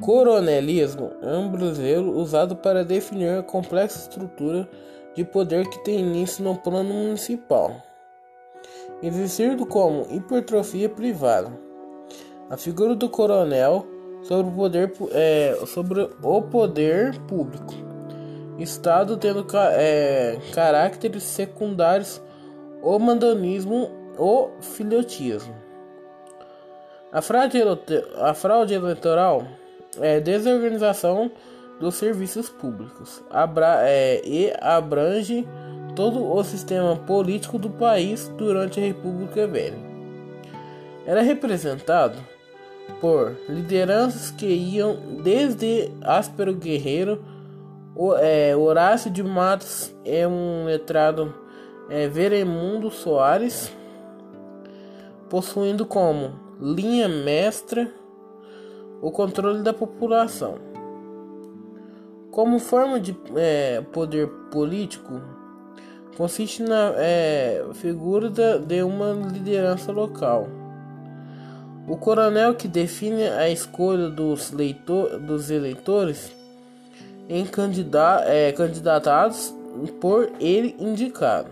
Coronelismo é um brasileiro usado para definir a complexa estrutura de poder que tem início no plano municipal, existindo como hipertrofia privada. A figura do coronel sobre o poder, é, sobre o poder público, Estado tendo é, caráteres secundários, o mandanismo, o filhotismo. A fraude, a fraude eleitoral é desorganização dos serviços públicos abra, é, e abrange todo o sistema político do país durante a República Velha. Era representado por lideranças que iam desde Áspero Guerreiro, o, é, Horácio de Matos é um letrado é, Veremundo Soares, possuindo como linha mestra o controle da população. Como forma de é, poder político, consiste na é, figura de uma liderança local. O coronel que define a escolha dos, leitor, dos eleitores em candidata, é, candidatados por ele indicado.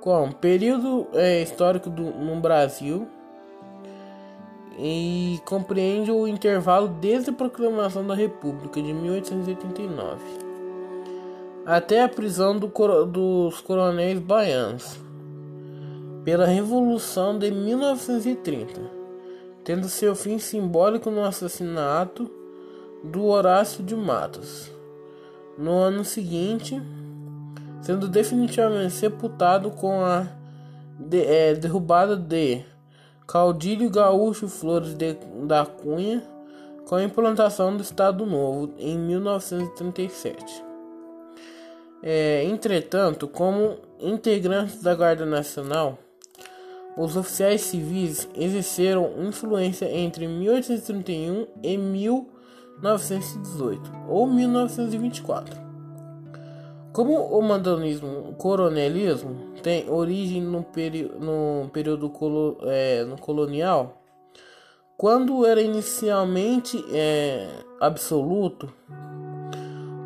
Como período é, histórico do, no Brasil e compreende o intervalo desde a proclamação da República de 1889 até a prisão do, dos coronéis baianos pela Revolução de 1930, tendo seu fim simbólico no assassinato do Horácio de Matos. No ano seguinte, sendo definitivamente sepultado com a de, é, derrubada de Caudilho Gaúcho Flores de, da Cunha, com a implantação do Estado Novo em 1937. É, entretanto, como integrantes da Guarda Nacional, os oficiais civis exerceram influência entre 1831 e 1918 ou 1924. Como o mandanismo, o coronelismo tem origem no, no período colo é, no colonial, quando era inicialmente é, absoluto,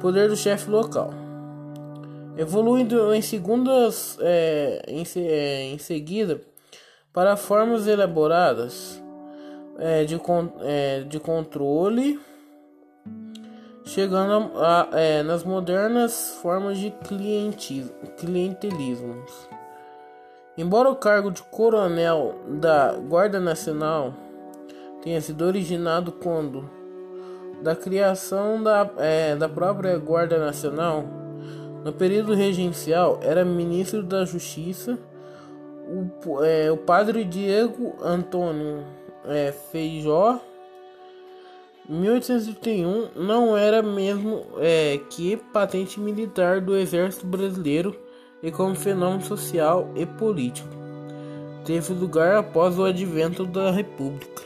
poder do chefe local, evoluindo em segundas é, em, é, em, seguida para formas elaboradas é, de, con é, de controle chegando a, é, nas modernas formas de clientelismo. Embora o cargo de coronel da Guarda Nacional tenha sido originado quando da criação da, é, da própria Guarda Nacional, no período regencial era ministro da Justiça o, é, o padre Diego Antônio é, Feijó 1831 não era mesmo é, que patente militar do exército brasileiro e como fenômeno social e político. Teve lugar após o advento da República.